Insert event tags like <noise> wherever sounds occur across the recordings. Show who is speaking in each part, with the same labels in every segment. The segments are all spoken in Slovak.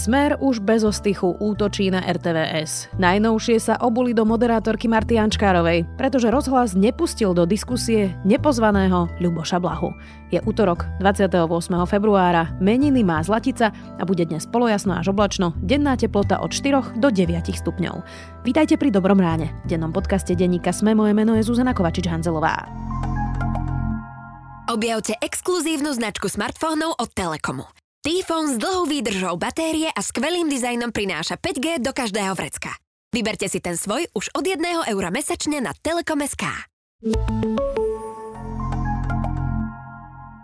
Speaker 1: Smer už bez ostychu útočí na RTVS. Najnovšie sa obuli do moderátorky Marty Jančkárovej, pretože rozhlas nepustil do diskusie nepozvaného Ľuboša Blahu. Je útorok 28. februára, meniny má Zlatica a bude dnes polojasno až oblačno, denná teplota od 4 do 9 stupňov. Vítajte pri Dobrom ráne. V dennom podcaste denníka Sme moje meno je Zuzana Kovačič-Hanzelová.
Speaker 2: Objavte exkluzívnu značku smartfónov od Telekomu. T-Phone s dlhou výdržou batérie a skvelým dizajnom prináša 5G do každého vrecka. Vyberte si ten svoj už od 1 eura mesačne na Telekom.sk.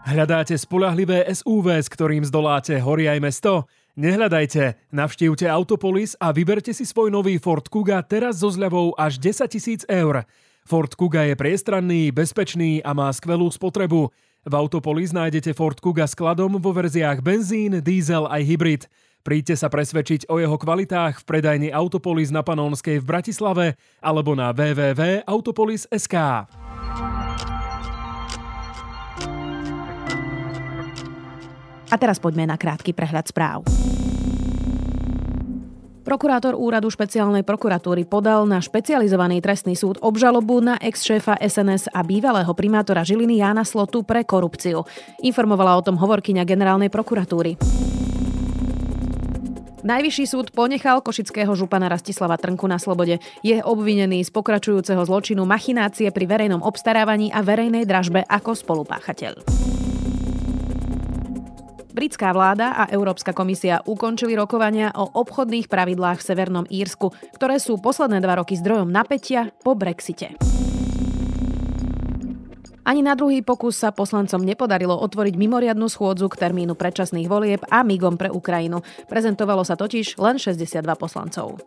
Speaker 3: Hľadáte spolahlivé SUV, s ktorým zdoláte hory aj mesto? Nehľadajte, navštívte Autopolis a vyberte si svoj nový Ford Kuga teraz so zľavou až 10 000 eur. Ford Kuga je priestranný, bezpečný a má skvelú spotrebu. V Autopolis nájdete Ford Kuga skladom vo verziách benzín, diesel aj hybrid. Príďte sa presvedčiť o jeho kvalitách v predajni Autopolis na Panónskej v Bratislave alebo na www.autopolis.sk.
Speaker 1: A teraz poďme na krátky prehľad správ. Prokurátor úradu špeciálnej prokuratúry podal na špecializovaný trestný súd obžalobu na ex-šéfa SNS a bývalého primátora Žiliny Jána Slotu pre korupciu. Informovala o tom hovorkyňa generálnej prokuratúry. Najvyšší súd ponechal košického župana Rastislava Trnku na slobode. Je obvinený z pokračujúceho zločinu machinácie pri verejnom obstarávaní a verejnej dražbe ako spolupáchateľ. Britská vláda a Európska komisia ukončili rokovania o obchodných pravidlách v Severnom Írsku, ktoré sú posledné dva roky zdrojom napätia po Brexite. Ani na druhý pokus sa poslancom nepodarilo otvoriť mimoriadnu schôdzu k termínu predčasných volieb a migom pre Ukrajinu. Prezentovalo sa totiž len 62 poslancov.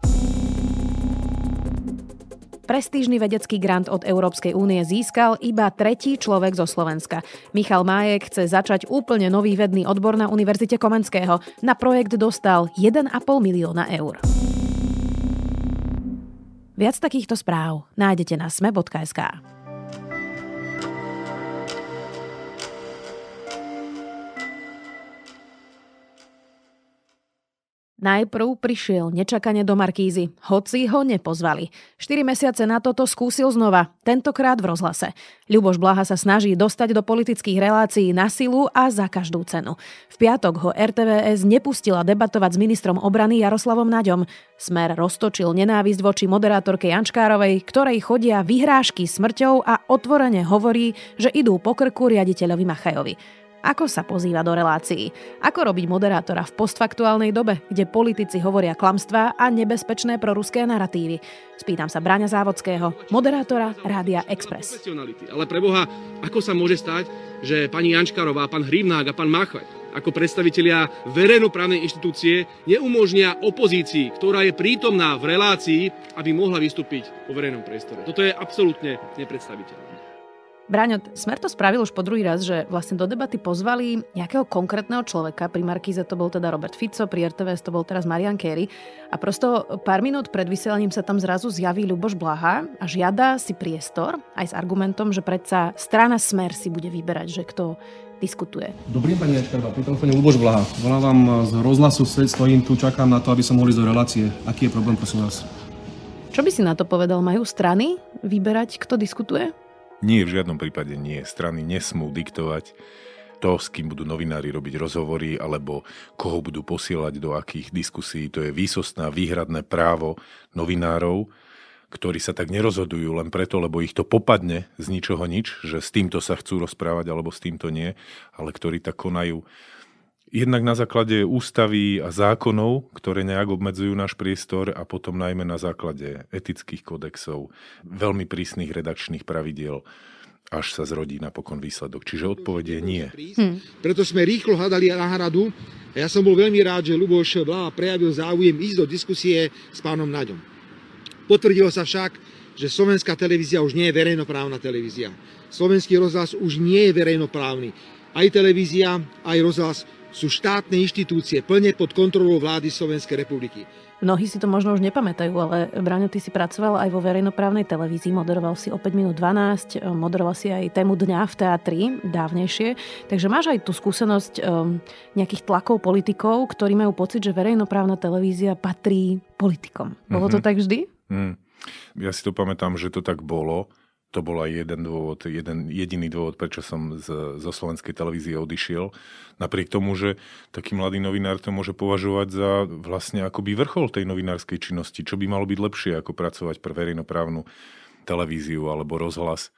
Speaker 1: Prestížny vedecký grant od Európskej únie získal iba tretí človek zo Slovenska. Michal Májek chce začať úplne nový vedný odbor na Univerzite Komenského. Na projekt dostal 1,5 milióna eur. Viac takýchto správ nájdete na sme.sk. Najprv prišiel nečakane do Markízy, hoci ho nepozvali. 4 mesiace na toto skúsil znova, tentokrát v rozhlase. Ľuboš Blaha sa snaží dostať do politických relácií na silu a za každú cenu. V piatok ho RTVS nepustila debatovať s ministrom obrany Jaroslavom Naďom. Smer roztočil nenávisť voči moderátorke Jančkárovej, ktorej chodia vyhrážky smrťou a otvorene hovorí, že idú po krku riaditeľovi Machajovi. Ako sa pozýva do relácií? Ako robiť moderátora v postfaktuálnej dobe, kde politici hovoria klamstvá a nebezpečné proruské narratívy? Spýtam sa Bráňa Závodského, moderátora Rádia Express.
Speaker 4: Ale pre Boha, ako sa môže stať, že pani Jančkarová, pán Hrivnák a pán Machaj ako predstavitelia verejnoprávnej inštitúcie neumožnia opozícii, ktorá je prítomná v relácii, aby mohla vystúpiť vo verejnom priestore. Toto je absolútne nepredstaviteľné.
Speaker 1: Bráňo, Smer to spravil už po druhý raz, že vlastne do debaty pozvali nejakého konkrétneho človeka. Pri Markíze to bol teda Robert Fico, pri RTVS to bol teraz Marian Kerry. A prosto pár minút pred vysielaním sa tam zrazu zjaví Ľuboš Blaha a žiada si priestor aj s argumentom, že predsa strana Smer si bude vyberať, že kto diskutuje.
Speaker 5: Dobrý pani Jačkarba, pri telefóne Luboš Blaha. Volám vám z rozhlasu Svet, stojím tu, čakám na to, aby som mohli do relácie. Aký je problém, prosím vás?
Speaker 1: Čo by si na to povedal? Majú strany vyberať, kto diskutuje?
Speaker 6: Nie, v žiadnom prípade nie. Strany nesmú diktovať to, s kým budú novinári robiť rozhovory alebo koho budú posielať do akých diskusí. To je výsostná výhradné právo novinárov, ktorí sa tak nerozhodujú len preto, lebo ich to popadne z ničoho nič, že s týmto sa chcú rozprávať alebo s týmto nie, ale ktorí tak konajú Jednak na základe ústavy a zákonov, ktoré nejak obmedzujú náš priestor a potom najmä na základe etických kodexov, veľmi prísnych redakčných pravidiel až sa zrodí napokon výsledok. Čiže odpovede je nie.
Speaker 4: Hm. Preto sme rýchlo hľadali náhradu a ja som bol veľmi rád, že Luboš Blaha prejavil záujem ísť do diskusie s pánom Naďom. Potvrdilo sa však, že slovenská televízia už nie je verejnoprávna televízia. Slovenský rozhlas už nie je verejnoprávny. Aj televízia, aj rozhlas sú štátne inštitúcie plne pod kontrolou vlády Slovenskej republiky.
Speaker 1: Mnohí si to možno už nepamätajú, ale Braňo, ty si pracoval aj vo verejnoprávnej televízii, moderoval si o 5 minút 12, moderoval si aj tému dňa v teatri dávnejšie, takže máš aj tú skúsenosť um, nejakých tlakov politikov, ktorí majú pocit, že verejnoprávna televízia patrí politikom. Bolo mm-hmm. to tak vždy? Mm.
Speaker 6: Ja si to pamätám, že to tak bolo to bol aj jeden dôvod, jeden jediný dôvod, prečo som z, zo slovenskej televízie odišiel. Napriek tomu, že taký mladý novinár to môže považovať za vlastne akoby vrchol tej novinárskej činnosti, čo by malo byť lepšie ako pracovať pre verejnoprávnu televíziu alebo rozhlas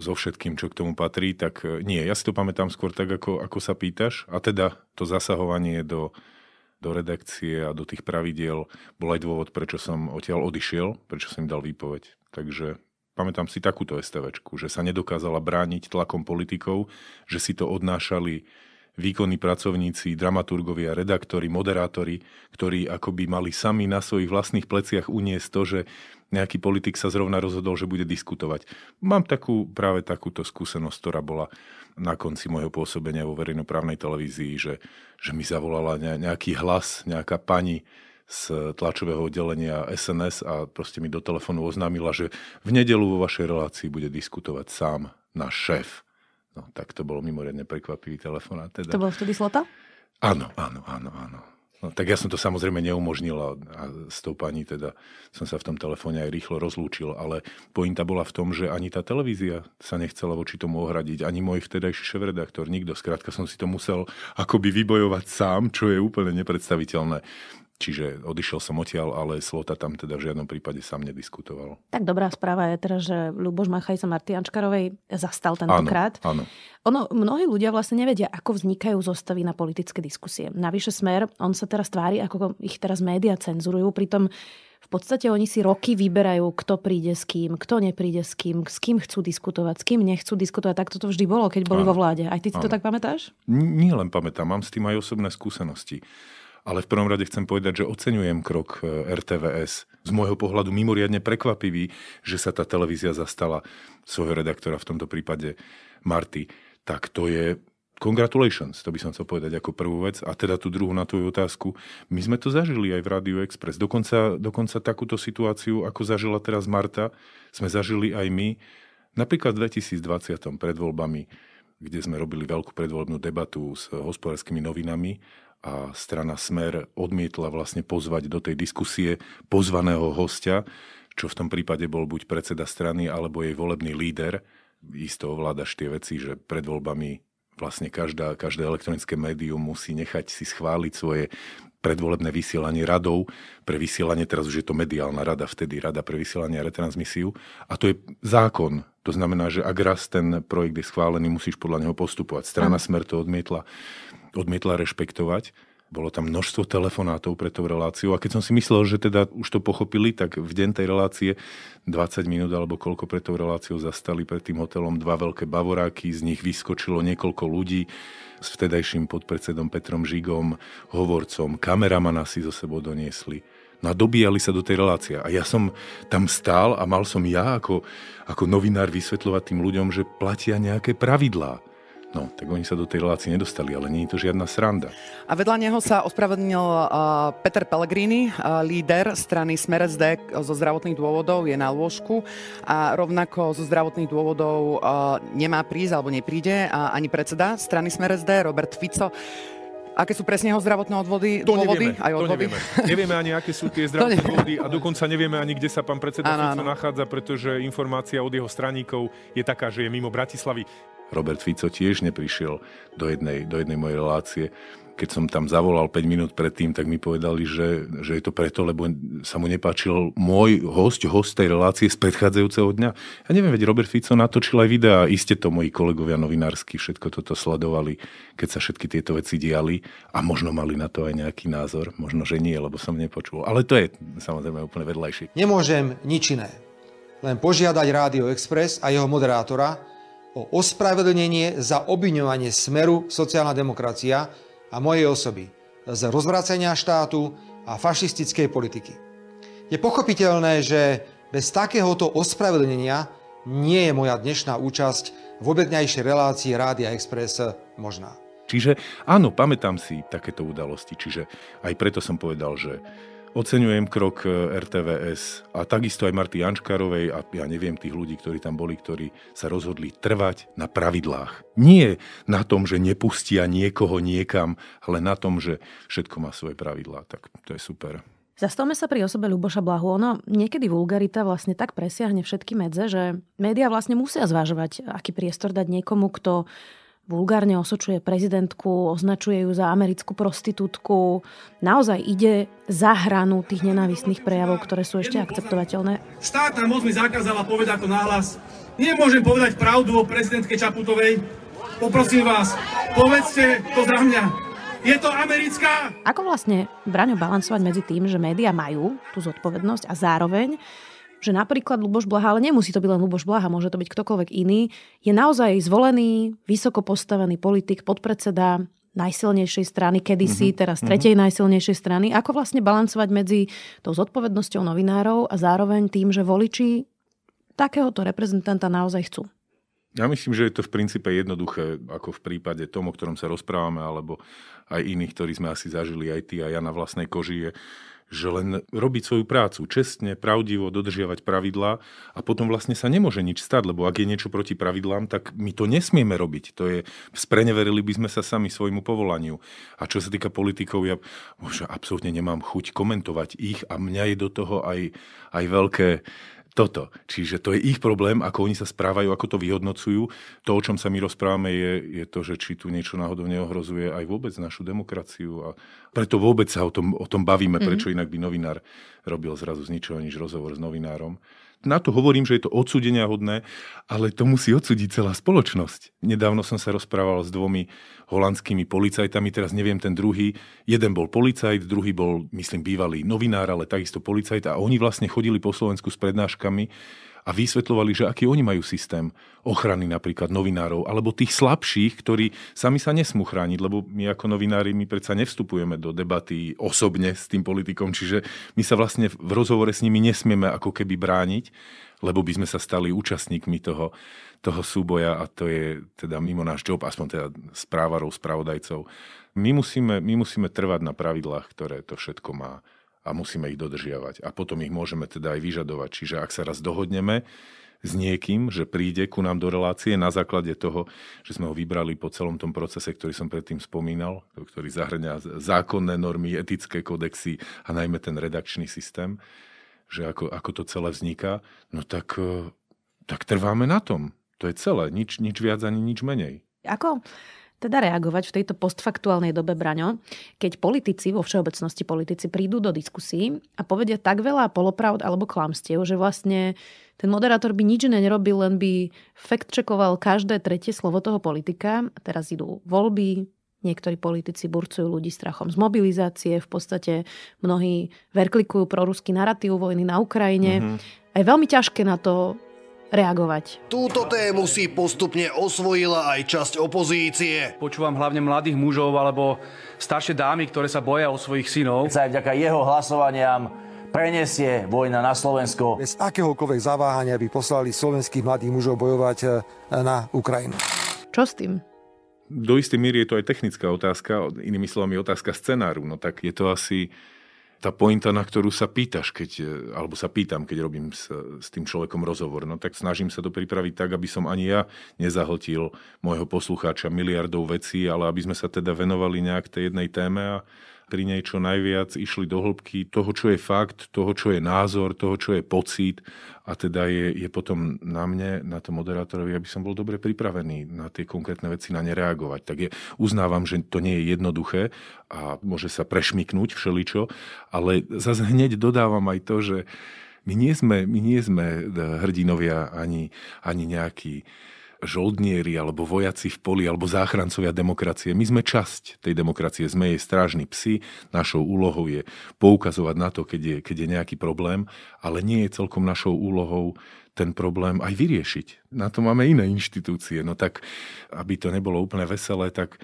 Speaker 6: so všetkým, čo k tomu patrí, tak e, nie. Ja si to pamätám skôr tak, ako, ako sa pýtaš. A teda to zasahovanie do, do redakcie a do tých pravidiel bol aj dôvod, prečo som odtiaľ odišiel, prečo som im dal výpoveď. Takže pamätám si takúto STVčku, že sa nedokázala brániť tlakom politikov, že si to odnášali výkonní pracovníci, dramaturgovia, redaktori, moderátori, ktorí akoby mali sami na svojich vlastných pleciach uniesť to, že nejaký politik sa zrovna rozhodol, že bude diskutovať. Mám takú, práve takúto skúsenosť, ktorá bola na konci môjho pôsobenia vo verejnoprávnej televízii, že, že mi zavolala nejaký hlas, nejaká pani, z tlačového oddelenia SNS a proste mi do telefónu oznámila, že v nedelu vo vašej relácii bude diskutovať sám náš šéf. No, tak to bolo mimoriadne prekvapivý telefonát. Teda.
Speaker 1: To bol vtedy Slota?
Speaker 6: Áno, áno, áno, áno. No, tak ja som to samozrejme neumožnil a, a s tou pani teda som sa v tom telefóne aj rýchlo rozlúčil, ale pointa bola v tom, že ani tá televízia sa nechcela voči tomu ohradiť, ani môj vtedajší šéf-redaktor, nikto. Skrátka som si to musel akoby vybojovať sám, čo je úplne nepredstaviteľné. Čiže odišiel som odtiaľ, ale Slota tam teda v žiadnom prípade sám nediskutoval.
Speaker 1: Tak dobrá správa je teraz, že Luboš Machaj sa Martiančkarovej zastal tentokrát.
Speaker 6: Áno, áno.
Speaker 1: Ono, mnohí ľudia vlastne nevedia, ako vznikajú zostavy na politické diskusie. Navyše Smer, on sa teraz tvári, ako ich teraz média cenzurujú, pritom v podstate oni si roky vyberajú, kto príde s kým, kto nepríde s kým, s kým chcú diskutovať, s kým nechcú diskutovať. Tak toto vždy bolo, keď boli áno, vo vláde. Aj ty si áno. to tak pamätáš?
Speaker 6: Nie len pamätám, mám s tým aj osobné skúsenosti ale v prvom rade chcem povedať, že oceňujem krok e, RTVS. Z môjho pohľadu mimoriadne prekvapivý, že sa tá televízia zastala svojho redaktora, v tomto prípade Marty. Tak to je Congratulations, to by som chcel povedať ako prvú vec. A teda tú druhú na tvoju otázku. My sme to zažili aj v Radio Express. Dokonca, dokonca takúto situáciu, ako zažila teraz Marta, sme zažili aj my. Napríklad v 2020 pred voľbami, kde sme robili veľkú predvoľbnú debatu s hospodárskymi novinami a strana Smer odmietla vlastne pozvať do tej diskusie pozvaného hostia, čo v tom prípade bol buď predseda strany alebo jej volebný líder. Isto ovládaš tie veci, že pred voľbami vlastne každá, každé elektronické médium musí nechať si schváliť svoje predvolebné vysielanie radov pre vysielanie, teraz už je to mediálna rada, vtedy rada pre vysielanie a retransmisiu. A to je zákon. To znamená, že ak raz ten projekt je schválený, musíš podľa neho postupovať. Strana Smer to odmietla odmietla rešpektovať. Bolo tam množstvo telefonátov pre tú reláciu a keď som si myslel, že teda už to pochopili, tak v deň tej relácie 20 minút alebo koľko pre tou reláciou zastali pred tým hotelom dva veľké bavoráky, z nich vyskočilo niekoľko ľudí s vtedajším podpredsedom Petrom Žigom, hovorcom, kameramana si zo sebou doniesli. No a dobíjali sa do tej relácie. A ja som tam stál a mal som ja ako, ako novinár vysvetľovať tým ľuďom, že platia nejaké pravidlá No, tak oni sa do tej relácie nedostali, ale nie je to žiadna sranda.
Speaker 7: A vedľa neho sa ospravedlnil uh, Peter Pellegrini, uh, líder strany Smer SD zo zdravotných dôvodov, je na lôžku a rovnako zo zdravotných dôvodov uh, nemá prísť alebo nepríde a ani predseda strany Smer SD, Robert Fico. Aké sú presne jeho zdravotné odvody?
Speaker 6: To dôvody? Nevieme, aj odvody? To nevieme. nevieme ani, aké sú tie zdravotné dôvody a dokonca nevieme ani, kde sa pán predseda ano, Fico ano. nachádza, pretože informácia od jeho straníkov je taká, že je mimo Bratislavy. Robert Fico tiež neprišiel do jednej, do jednej mojej relácie. Keď som tam zavolal 5 minút predtým, tak mi povedali, že, že je to preto, lebo sa mu nepáčil môj host, host tej relácie z predchádzajúceho dňa. Ja neviem, veď Robert Fico natočil aj videá, iste to moji kolegovia novinársky všetko toto sledovali, keď sa všetky tieto veci diali a možno mali na to aj nejaký názor, možno, že nie, lebo som nepočul. Ale to je samozrejme úplne vedľajšie.
Speaker 8: Nemôžem nič iné, len požiadať Rádio Express a jeho moderátora, o ospravedlnenie za obviňovanie smeru sociálna demokracia a mojej osoby z rozvracenia štátu a fašistickej politiky. Je pochopiteľné, že bez takéhoto ospravedlnenia nie je moja dnešná účasť v obedňajšej relácii Rádia Express možná.
Speaker 6: Čiže áno, pamätám si takéto udalosti, čiže aj preto som povedal, že Oceňujem krok e, RTVS a takisto aj Marty Janškarovej a ja neviem tých ľudí, ktorí tam boli, ktorí sa rozhodli trvať na pravidlách. Nie na tom, že nepustia niekoho niekam, ale na tom, že všetko má svoje pravidlá. Tak to je super.
Speaker 1: Zastavme sa pri osobe Ľuboša Blahu. Ono niekedy vulgarita vlastne tak presiahne všetky medze, že médiá vlastne musia zvažovať, aký priestor dať niekomu, kto vulgárne osočuje prezidentku, označuje ju za americkú prostitútku. Naozaj ide za hranu tých nenávistných prejavov, ktoré sú ešte akceptovateľné.
Speaker 4: Štátna moc mi zakázala povedať to nahlas. Nemôžem povedať pravdu o prezidentke Čaputovej. Poprosím vás, povedzte to za mňa. Je to americká!
Speaker 1: Ako vlastne, Braňo, balancovať medzi tým, že médiá majú tú zodpovednosť a zároveň že napríklad Luboš Blaha, ale nemusí to byť len Luboš Blaha, môže to byť ktokoľvek iný, je naozaj zvolený, vysoko postavený politik, podpredseda najsilnejšej strany, kedysi, mm-hmm. teraz mhm. tretej mm-hmm. najsilnejšej strany. Ako vlastne balancovať medzi tou zodpovednosťou novinárov a zároveň tým, že voliči takéhoto reprezentanta naozaj chcú?
Speaker 6: Ja myslím, že je to v princípe jednoduché, ako v prípade tom, o ktorom sa rozprávame, alebo aj iných, ktorí sme asi zažili, aj ty a ja na vlastnej koži, je, že len robiť svoju prácu čestne, pravdivo, dodržiavať pravidlá a potom vlastne sa nemôže nič stať, lebo ak je niečo proti pravidlám, tak my to nesmieme robiť. To je, spreneverili by sme sa sami svojmu povolaniu. A čo sa týka politikov, ja možno absolútne nemám chuť komentovať ich a mňa je do toho aj, aj veľké toto. Čiže to je ich problém, ako oni sa správajú, ako to vyhodnocujú. To, o čom sa my rozprávame, je, je to, že či tu niečo náhodou neohrozuje aj vôbec našu demokraciu. A preto vôbec sa o tom, o tom bavíme, mm-hmm. prečo inak by novinár robil zrazu z ničoho nič rozhovor s novinárom na to hovorím, že je to odsudenia hodné, ale to musí odsúdiť celá spoločnosť. Nedávno som sa rozprával s dvomi holandskými policajtami, teraz neviem ten druhý. Jeden bol policajt, druhý bol, myslím, bývalý novinár, ale takisto policajt a oni vlastne chodili po Slovensku s prednáškami a vysvetľovali, že aký oni majú systém ochrany napríklad novinárov, alebo tých slabších, ktorí sami sa nesmú chrániť, lebo my ako novinári my predsa nevstupujeme do debaty osobne s tým politikom, čiže my sa vlastne v rozhovore s nimi nesmieme ako keby brániť, lebo by sme sa stali účastníkmi toho, toho súboja a to je teda mimo náš job, aspoň teda správarov, spravodajcov. My musíme, my musíme trvať na pravidlách, ktoré to všetko má a musíme ich dodržiavať. A potom ich môžeme teda aj vyžadovať. Čiže ak sa raz dohodneme s niekým, že príde ku nám do relácie na základe toho, že sme ho vybrali po celom tom procese, ktorý som predtým spomínal, ktorý zahrňa zákonné normy, etické kodexy a najmä ten redakčný systém, že ako, ako to celé vzniká, no tak, eh, tak trváme na tom. To je celé, nič, nič viac ani nič menej.
Speaker 1: Ako teda reagovať v tejto postfaktuálnej dobe, Braňo, keď politici, vo všeobecnosti politici, prídu do diskusí a povedia tak veľa polopravd alebo klamstiev, že vlastne ten moderátor by nič nerobil, len by fact-checkoval každé tretie slovo toho politika. Teraz idú voľby, Niektorí politici burcujú ľudí strachom z mobilizácie, v podstate mnohí verklikujú ruský narratív vojny na Ukrajine. Mm-hmm. A je veľmi ťažké na to reagovať.
Speaker 9: Túto tému si postupne osvojila aj časť opozície.
Speaker 10: Počúvam hlavne mladých mužov alebo staršie dámy, ktoré sa boja o svojich synov.
Speaker 11: Sa aj vďaka jeho hlasovaniam prenesie vojna na Slovensko.
Speaker 12: Bez akéhokoľvek zaváhania by poslali slovenských mladých mužov bojovať e, na Ukrajinu.
Speaker 1: Čo s tým?
Speaker 6: Do istej míry je to aj technická otázka, inými slovami otázka scenáru. No tak je to asi tá pointa, na ktorú sa pýtaš, keď, e, alebo sa pýtam, keď robím s, s tým človekom rozhovor, no tak snažím sa to pripraviť tak, aby som ani ja nezahltil môjho poslucháča miliardov vecí, ale aby sme sa teda venovali nejak tej jednej téme a pri nej čo najviac išli do hĺbky toho, čo je fakt, toho, čo je názor, toho, čo je pocit a teda je, je potom na mne, na tom moderátorovi, aby som bol dobre pripravený na tie konkrétne veci, na ne reagovať. Tak je, uznávam, že to nie je jednoduché a môže sa prešmiknúť všeličo, ale zase hneď dodávam aj to, že my nie sme, my nie sme hrdinovia ani, ani nejakí žoldnieri alebo vojaci v poli alebo záchrancovia demokracie. My sme časť tej demokracie, sme jej strážni psi. Našou úlohou je poukazovať na to, keď je, keď je nejaký problém, ale nie je celkom našou úlohou ten problém aj vyriešiť. Na to máme iné inštitúcie. No tak, aby to nebolo úplne veselé, tak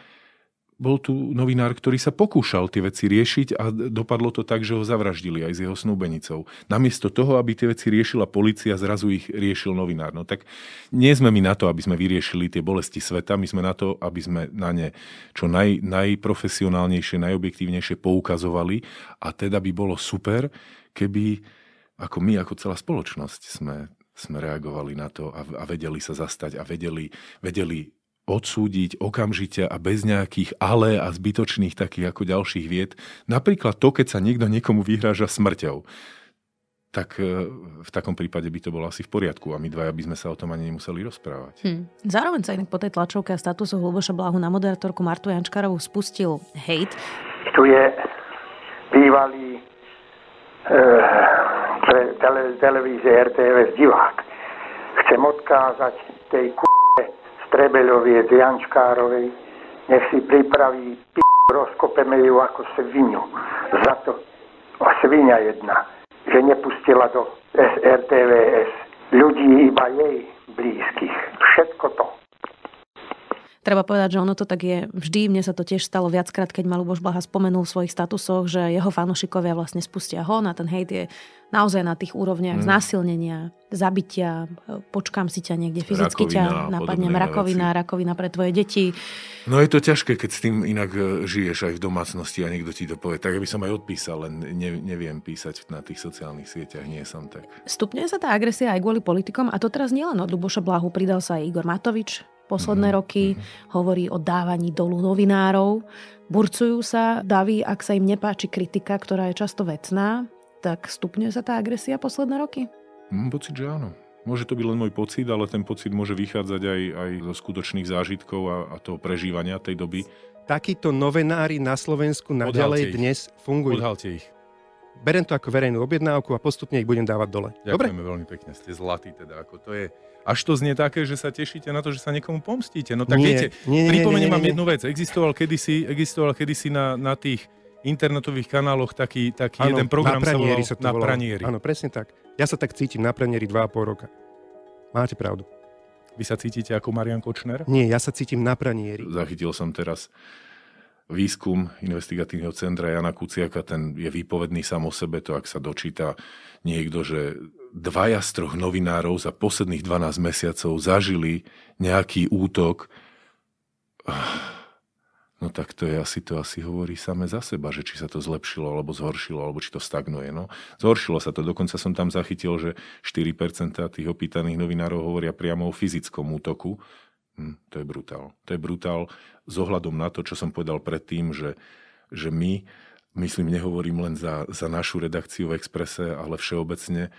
Speaker 6: bol tu novinár, ktorý sa pokúšal tie veci riešiť a dopadlo to tak, že ho zavraždili aj s jeho snúbenicou. Namiesto toho, aby tie veci riešila policia, zrazu ich riešil novinár. No tak nie sme my na to, aby sme vyriešili tie bolesti sveta, my sme na to, aby sme na ne čo naj, najprofesionálnejšie, najobjektívnejšie poukazovali a teda by bolo super, keby ako my, ako celá spoločnosť sme, sme reagovali na to a, vedeli sa zastať a vedeli, vedeli odsúdiť okamžite a bez nejakých ale a zbytočných takých ako ďalších vied. Napríklad to, keď sa niekto niekomu vyhráža smrťou. Tak e, v takom prípade by to bolo asi v poriadku a my dvaja by sme sa o tom ani nemuseli rozprávať.
Speaker 1: Hm. Zároveň sa inak po tej tlačovke a statusu Hluboša Blahu na moderátorku Martu Jančkarovú spustil hate.
Speaker 13: Tu je bývalý e, tele, televízie RTVS divák. Chcem odkázať tej k Strebeľovie z Jančkárovej, nech si pripraví p***, rozkopeme ju ako svinu. Za to o svinia jedna, že nepustila do SRTVS ľudí iba jej blízkych. Všetko to.
Speaker 1: Treba povedať, že ono to tak je vždy. Mne sa to tiež stalo viackrát, keď ma Luboš Blaha spomenul v svojich statusoch, že jeho fanúšikovia vlastne spustia ho na ten hejt je naozaj na tých úrovniach mm. znásilnenia, zabitia, počkám si ťa niekde, fyzicky rakovina, ťa napadnem, rakovina, veci. rakovina pre tvoje deti.
Speaker 6: No je to ťažké, keď s tým inak e, žiješ aj v domácnosti a niekto ti to povie. Tak by som aj odpísal, len ne, neviem písať na tých sociálnych sieťach, nie som tak.
Speaker 1: Stupňuje sa tá agresia aj kvôli politikom a to teraz nielen od Luboša Blahu, pridal sa aj Igor Matovič, posledné mm-hmm. roky, mm-hmm. hovorí o dávaní dolu novinárov. Burcujú sa davy, ak sa im nepáči kritika, ktorá je často vecná, tak stupňuje sa tá agresia posledné roky?
Speaker 6: Mám pocit, že áno. Môže to byť len môj pocit, ale ten pocit môže vychádzať aj, aj zo skutočných zážitkov a, a toho prežívania tej doby.
Speaker 14: Takíto novinári na Slovensku naďalej dnes fungujú.
Speaker 6: Odhalte ich.
Speaker 14: Berem to ako verejnú objednávku a postupne ich budem dávať dole.
Speaker 6: Ďakujeme Dobre? veľmi pekne, ste zlatí teda. Ako to je, až to znie také, že sa tešíte na to, že sa niekomu pomstíte. No tak nie, viete, nie, nie, pripomeniem vám jednu vec. Existoval kedysi, existoval kedysi na, na tých internetových kanáloch taký, taký ano, jeden program
Speaker 14: na
Speaker 6: sa volal
Speaker 14: sa to
Speaker 6: Na pranieri.
Speaker 14: Áno, presne tak. Ja sa tak cítim na pranieri 2,5 roka. Máte pravdu.
Speaker 6: Vy sa cítite ako Marian Kočner?
Speaker 14: Nie, ja sa cítim na pranieri.
Speaker 6: Zachytil som teraz výskum investigatívneho centra Jana Kuciaka, ten je výpovedný sám o sebe, to ak sa dočíta niekto, že dvaja z troch novinárov za posledných 12 mesiacov zažili nejaký útok. <sighs> No tak to je asi, to asi hovorí same za seba, že či sa to zlepšilo, alebo zhoršilo, alebo či to stagnuje. No, zhoršilo sa to. Dokonca som tam zachytil, že 4% tých opýtaných novinárov hovoria priamo o fyzickom útoku Hm, to je brutál. To je brutál s ohľadom na to, čo som povedal predtým, že, že my, myslím, nehovorím len za, za našu redakciu v Exprese, ale všeobecne,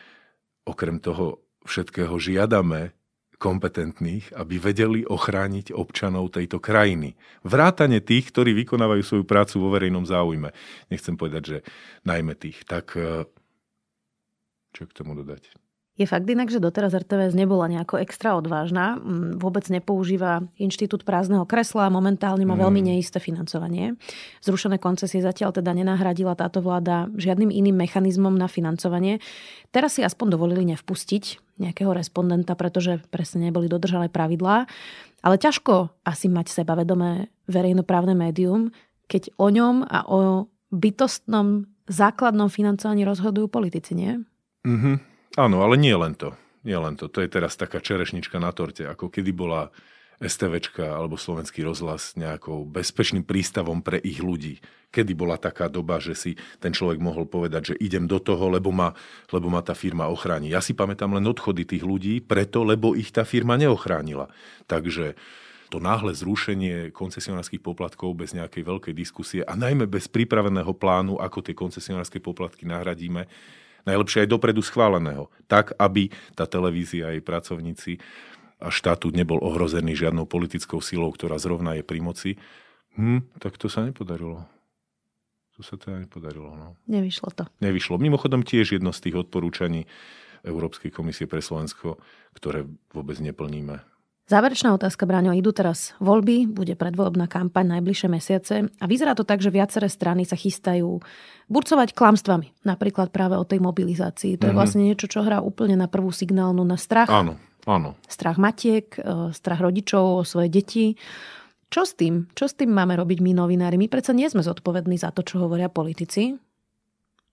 Speaker 6: okrem toho všetkého žiadame kompetentných, aby vedeli ochrániť občanov tejto krajiny. Vrátane tých, ktorí vykonávajú svoju prácu vo verejnom záujme. Nechcem povedať, že najmä tých. Tak eh, čo k tomu dodať?
Speaker 1: Je fakt inak, že doteraz RTVS nebola nejako extra odvážna, mm, vôbec nepoužíva inštitút prázdneho kresla, momentálne má veľmi mm. neisté financovanie. Zrušené koncesie zatiaľ teda nenahradila táto vláda žiadnym iným mechanizmom na financovanie. Teraz si aspoň dovolili nevpustiť nejakého respondenta, pretože presne neboli dodržané pravidlá. Ale ťažko asi mať sebavedomé verejnoprávne médium, keď o ňom a o bytostnom základnom financovaní rozhodujú politici, nie?
Speaker 6: Mm-hmm. Áno, ale nie len to. Nie len to. To je teraz taká čerešnička na torte, ako kedy bola STVčka alebo slovenský rozhlas nejakou bezpečným prístavom pre ich ľudí. Kedy bola taká doba, že si ten človek mohol povedať, že idem do toho, lebo ma, lebo ma tá firma ochráni. Ja si pamätám len odchody tých ľudí, preto, lebo ich tá firma neochránila. Takže to náhle zrušenie koncesionárskych poplatkov bez nejakej veľkej diskusie a najmä bez pripraveného plánu, ako tie koncesionárske poplatky nahradíme, najlepšie aj dopredu schváleného, tak aby tá televízia a jej pracovníci a štátu nebol ohrozený žiadnou politickou silou, ktorá zrovna je pri moci. Hm, tak to sa nepodarilo. To sa teda nepodarilo. No.
Speaker 1: Nevyšlo to.
Speaker 6: Nevyšlo. Mimochodom tiež jedno z tých odporúčaní Európskej komisie pre Slovensko, ktoré vôbec neplníme.
Speaker 1: Záverečná otázka, Braňo. Idú teraz voľby, bude predvolebná kampaň najbližšie mesiace a vyzerá to tak, že viaceré strany sa chystajú burcovať klamstvami. Napríklad práve o tej mobilizácii. To mm-hmm. je mhm. vlastne niečo, čo hrá úplne na prvú signálnu na strach.
Speaker 6: Áno, áno.
Speaker 1: Strach matiek, e, strach rodičov o svoje deti. Čo s tým? Čo s tým máme robiť my novinári? My predsa nie sme zodpovední za to, čo hovoria politici.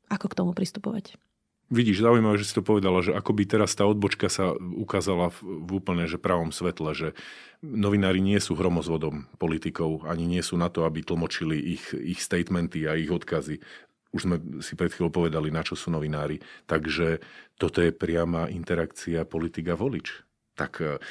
Speaker 1: Ako k tomu pristupovať?
Speaker 6: Vidíš, zaujímavé, že si to povedala, že akoby teraz tá odbočka sa ukázala v, v úplne že pravom svetle, že novinári nie sú hromozvodom politikov, ani nie sú na to, aby tlmočili ich, ich statementy a ich odkazy. Už sme si pred chvíľou povedali, na čo sú novinári. Takže toto je priama interakcia politika-volič. Tak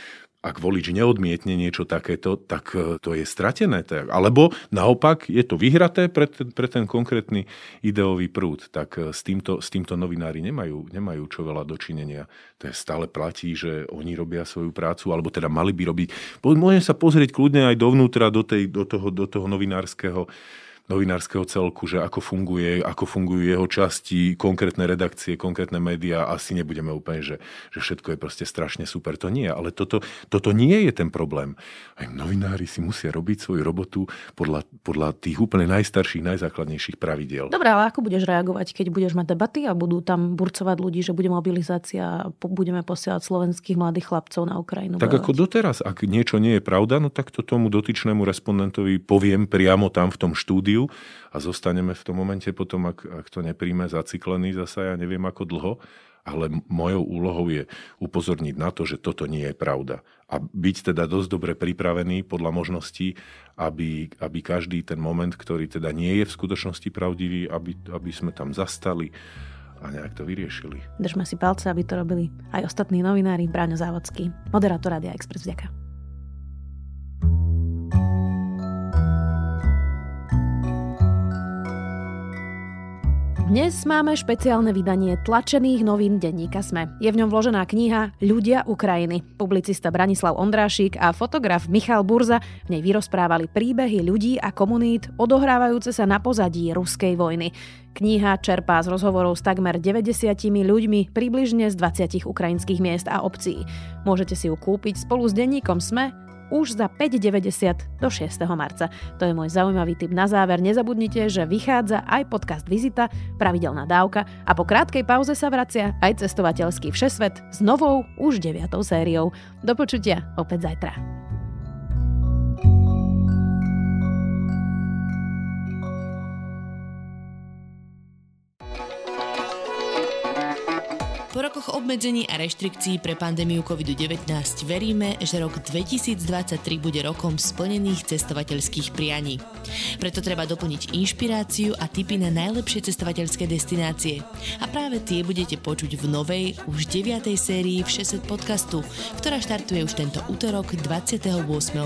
Speaker 6: ak volič neodmietne niečo takéto, tak e, to je stratené. Alebo naopak je to vyhraté pre ten, pre ten konkrétny ideový prúd. Tak e, s týmto, s týmto novinári nemajú, nemajú čo veľa dočinenia. To je stále platí, že oni robia svoju prácu, alebo teda mali by robiť. Môžem sa pozrieť kľudne aj dovnútra do, tej, do, toho, do toho novinárskeho novinárskeho celku, že ako funguje, ako fungujú jeho časti, konkrétne redakcie, konkrétne médiá, asi nebudeme úplne, že, že všetko je proste strašne super. To nie, ale toto, toto nie je ten problém. Aj novinári si musia robiť svoju robotu podľa, podľa tých úplne najstarších, najzákladnejších pravidiel.
Speaker 1: Dobre, ale ako budeš reagovať, keď budeš mať debaty a budú tam burcovať ľudí, že bude mobilizácia a budeme posielať slovenských mladých chlapcov na Ukrajinu?
Speaker 6: Tak bojovať? ako doteraz, ak niečo nie je pravda, no tak to tomu dotyčnému respondentovi poviem priamo tam v tom štúdiu, štúdiu a zostaneme v tom momente potom, ak, ak to nepríjme, zaciklený zasa ja neviem ako dlho, ale mojou úlohou je upozorniť na to, že toto nie je pravda. A byť teda dosť dobre pripravený podľa možností, aby, aby každý ten moment, ktorý teda nie je v skutočnosti pravdivý, aby, aby sme tam zastali a nejak to vyriešili.
Speaker 1: Držme si palce, aby to robili aj ostatní novinári. Bráňo Závodský, moderátor Radia Express. Vďaka. Dnes máme špeciálne vydanie tlačených novín denníka Sme. Je v ňom vložená kniha Ľudia Ukrajiny. Publicista Branislav Ondrášik a fotograf Michal Burza v nej vyrozprávali príbehy ľudí a komunít odohrávajúce sa na pozadí ruskej vojny. Kniha čerpá z rozhovorov s takmer 90 ľuďmi približne z 20 ukrajinských miest a obcí. Môžete si ju kúpiť spolu s denníkom Sme už za 5,90 do 6. marca. To je môj zaujímavý tip na záver. Nezabudnite, že vychádza aj podcast Vizita, pravidelná dávka a po krátkej pauze sa vracia aj cestovateľský všesvet s novou už 9. sériou. Do počutia opäť zajtra.
Speaker 15: Po rokoch obmedzení a reštrikcií pre pandémiu COVID-19 veríme, že rok 2023 bude rokom splnených cestovateľských prianí. Preto treba doplniť inšpiráciu a tipy na najlepšie cestovateľské destinácie. A práve tie budete počuť v novej, už 9. sérii Všeset podcastu, ktorá štartuje už tento útorok 28.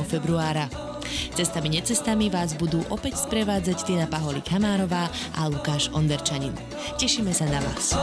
Speaker 15: februára. Cestami necestami vás budú opäť sprevádzať Tina Paholik Hamárová a Lukáš Onderčanin. Tešíme sa na vás.